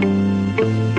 Ya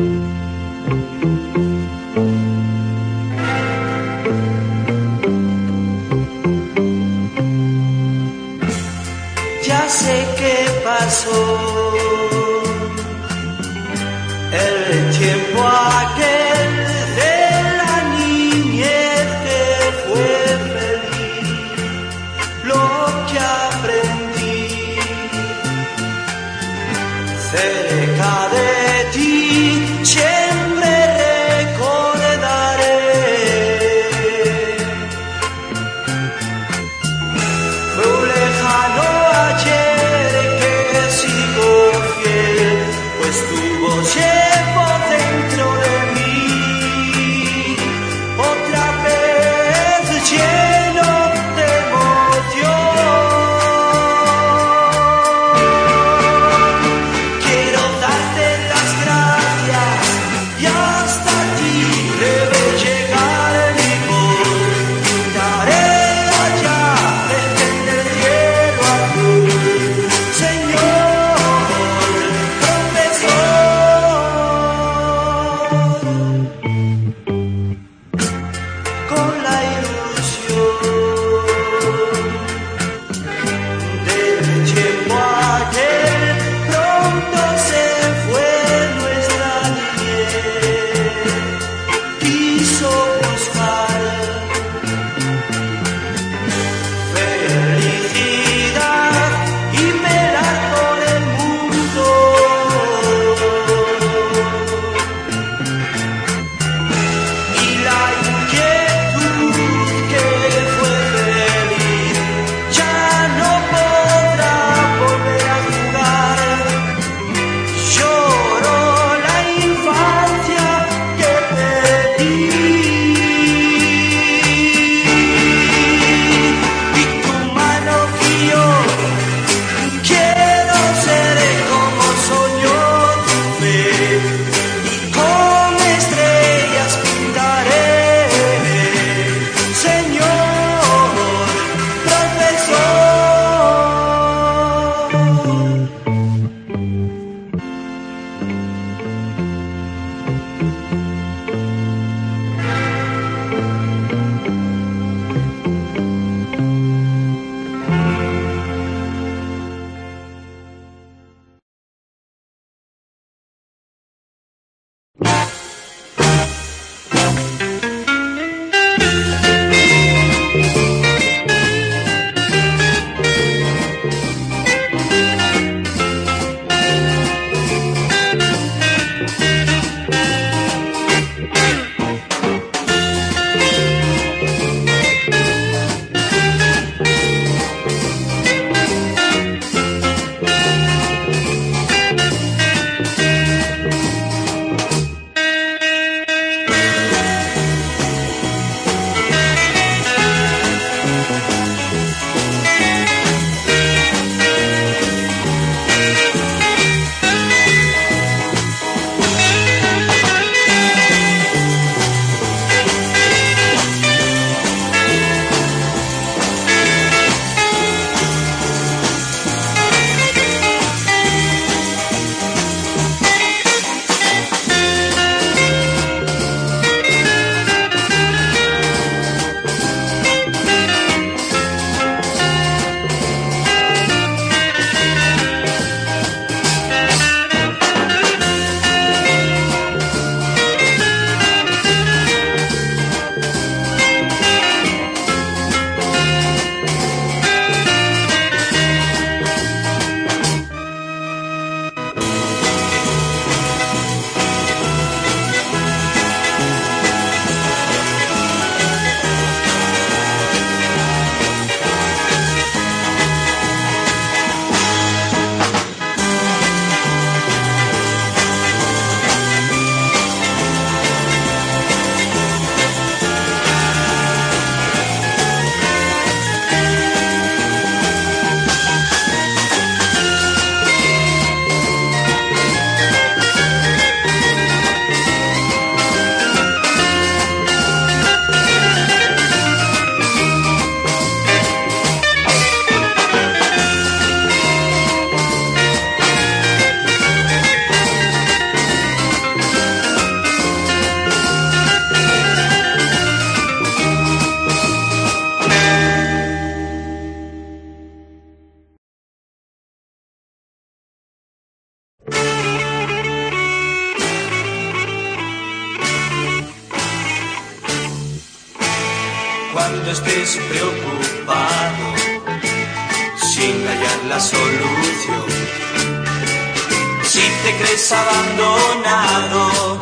crees abandonado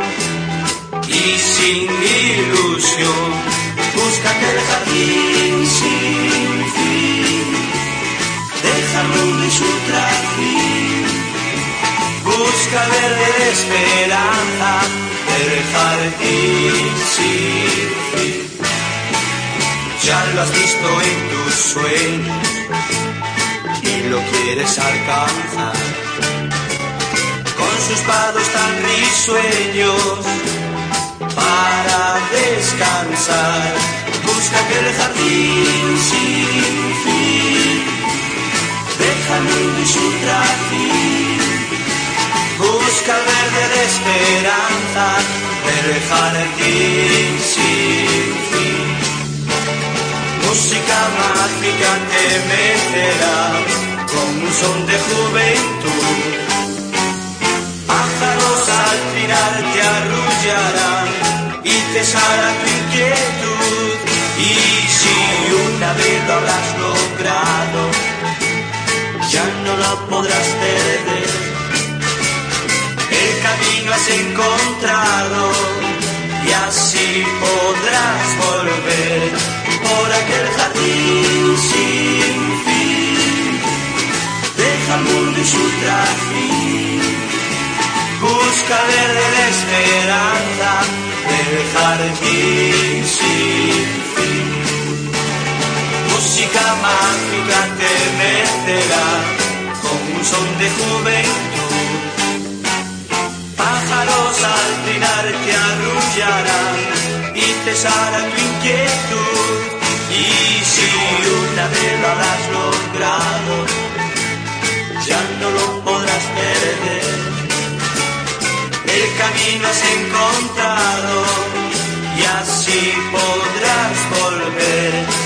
y sin ilusión, búscate el jardín sin fin, déjalo y su trajín, busca de esperanza del jardín sin fin. Ya lo has visto en tus sueños y lo quieres alcanzar. Sus pados tan risueños para descansar. Busca aquel jardín sin fin, déjalo y su trajín. Busca el verde de esperanza del jardín sin fin música mágica que meterá con un son de juventud. Al final te arrullarán y cesará tu inquietud. Y si una vez lo habrás logrado, ya no lo podrás perder. El camino has encontrado y así podrás volver por aquel jardín sin fin. Deja el mundo y su trajín. Busca de esperanza del jardín sin fin. Música mágica te meterá con un son de juventud. Pájaros al trinar te arrullarán y cesará tu inquietud. Y si una vez lo habrás logrado, ya no lo podrás perder. El camino has encontrado y así podrás volver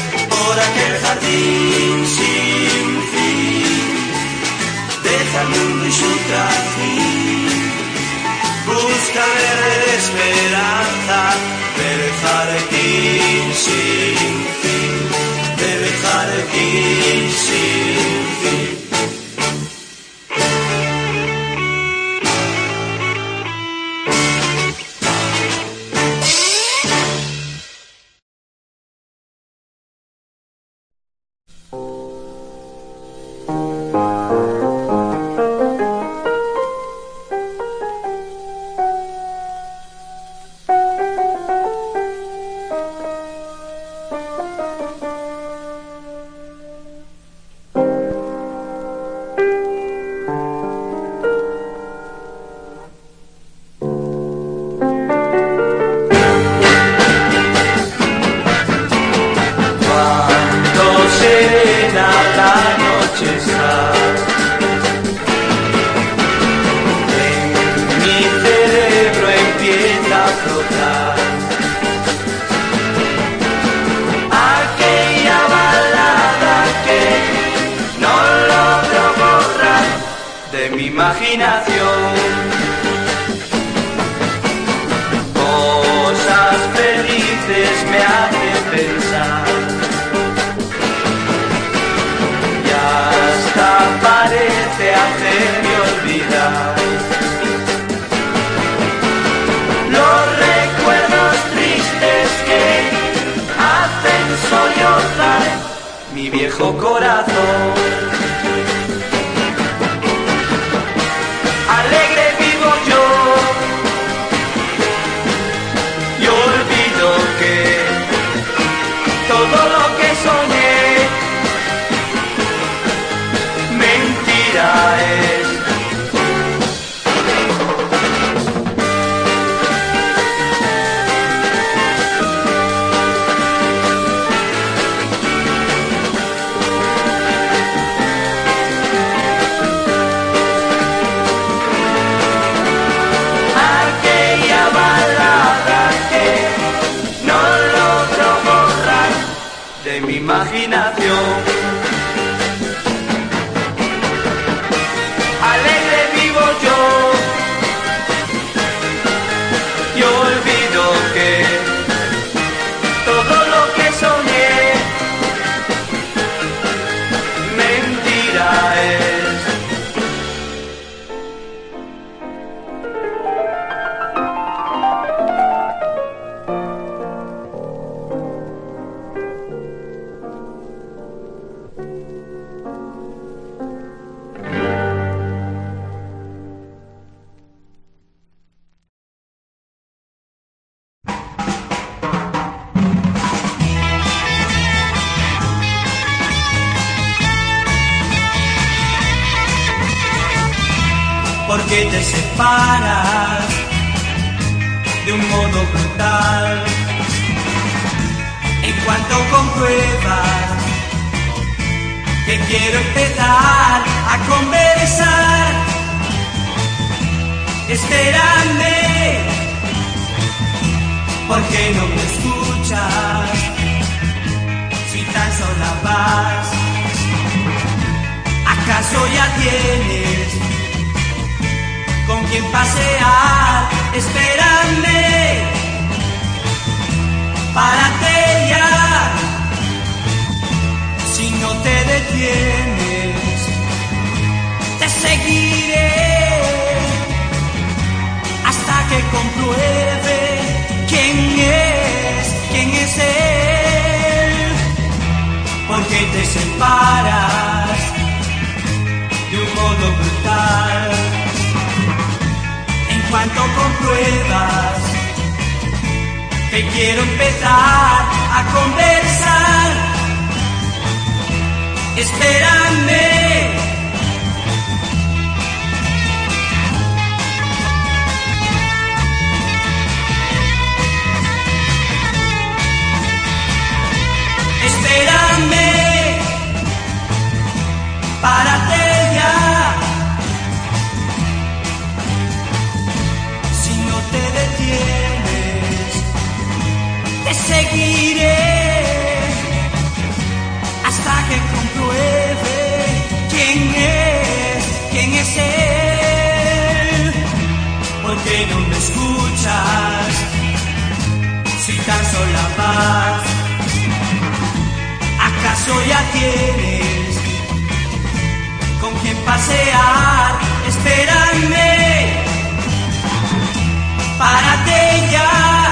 viejo corazón. Porque te separas de un modo brutal. En cuanto compruebas que quiero empezar a conversar, espérame, porque no me escuchas si tan sola vas. ¿Acaso ya tienes quien pasear? Espérame, párate ya. Si no te detienes, te seguiré hasta que compruebe quién es, quién es él. Porque te separas de un modo brutal. Compruebas que quiero empezar a conversar, espérame. Espérame, si tan sola vas. ¿Acaso ya tienes con quien pasear? Espérame, párate ya.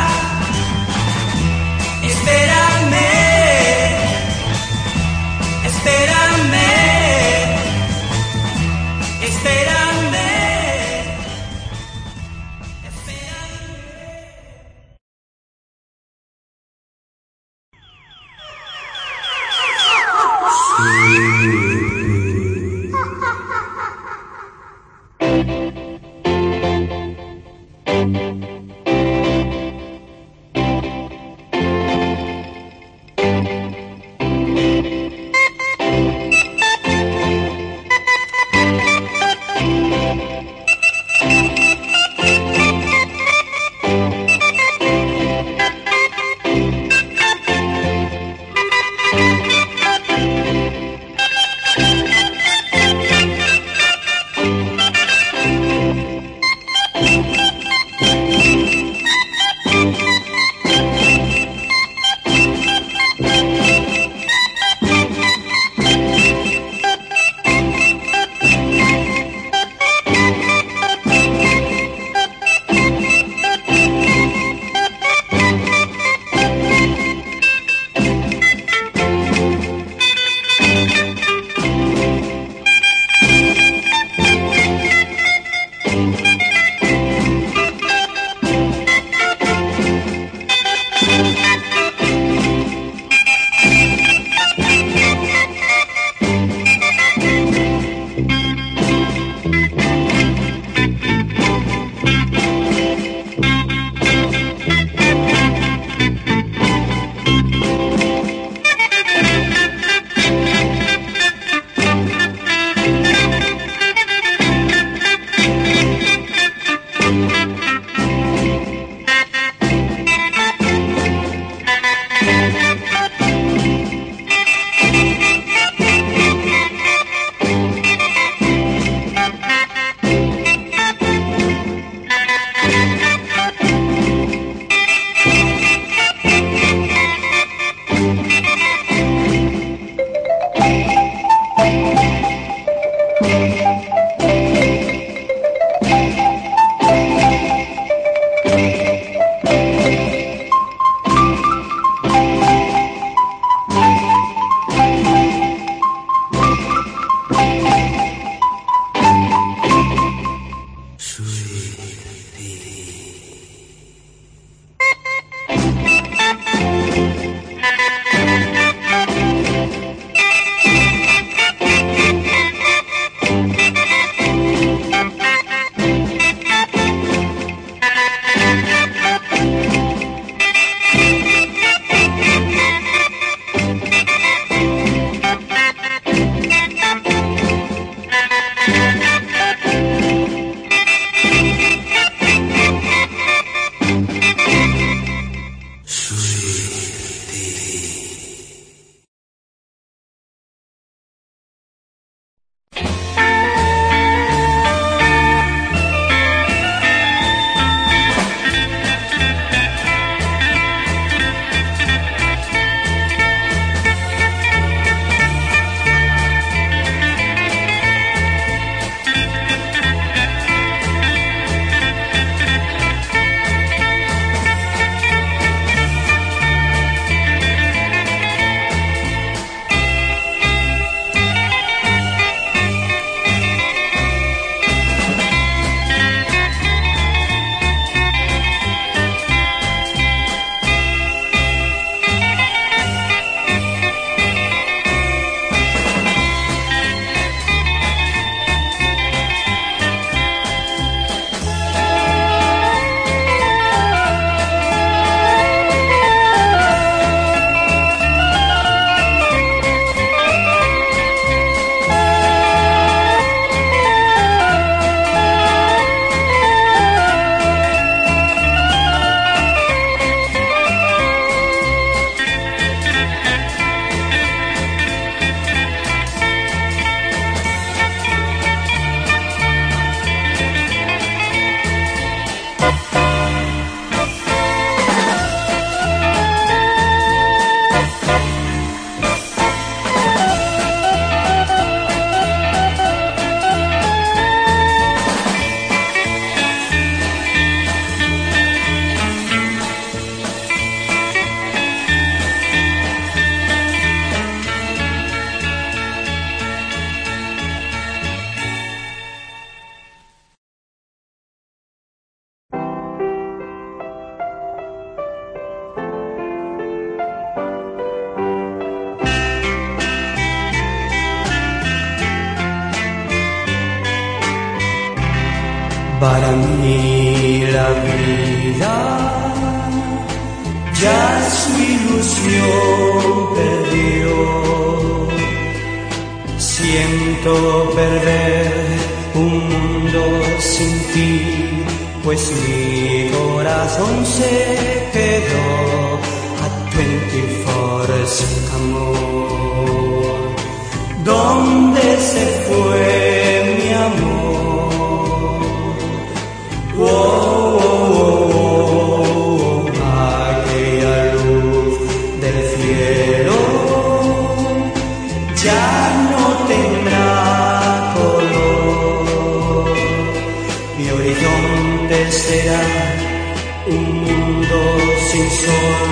ilusión perdió. Siento perder un mundo sin ti, pues mi corazón se quedó a 24 sin amor. ¿Dónde se fue mi amor? Oh, 说。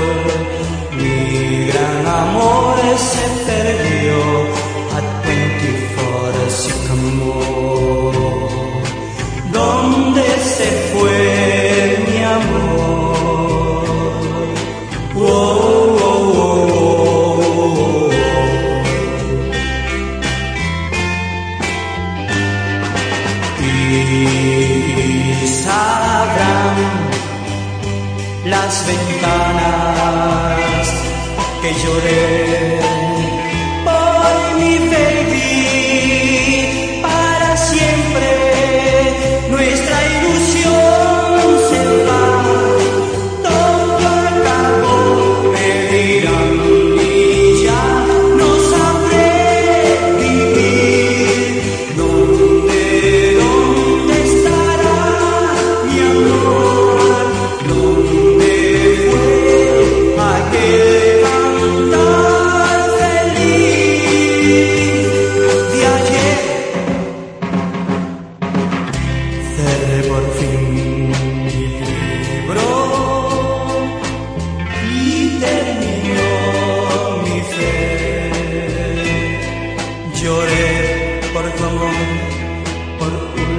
Oh.